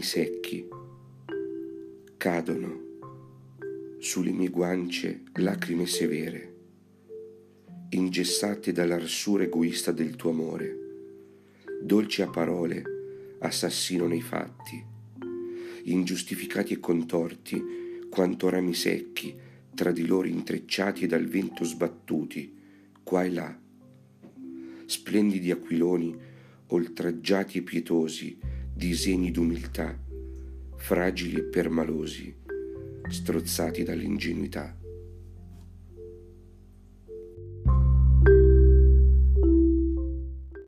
secchi, cadono sulle mie guance lacrime severe, ingessate dall'arsura egoista del tuo amore, dolci a parole, assassino nei fatti, ingiustificati e contorti quanto rami secchi, tra di loro intrecciati e dal vento sbattuti, qua e là, splendidi aquiloni, oltraggiati e pietosi, disegni d'umiltà, fragili e permalosi, strozzati dall'ingenuità.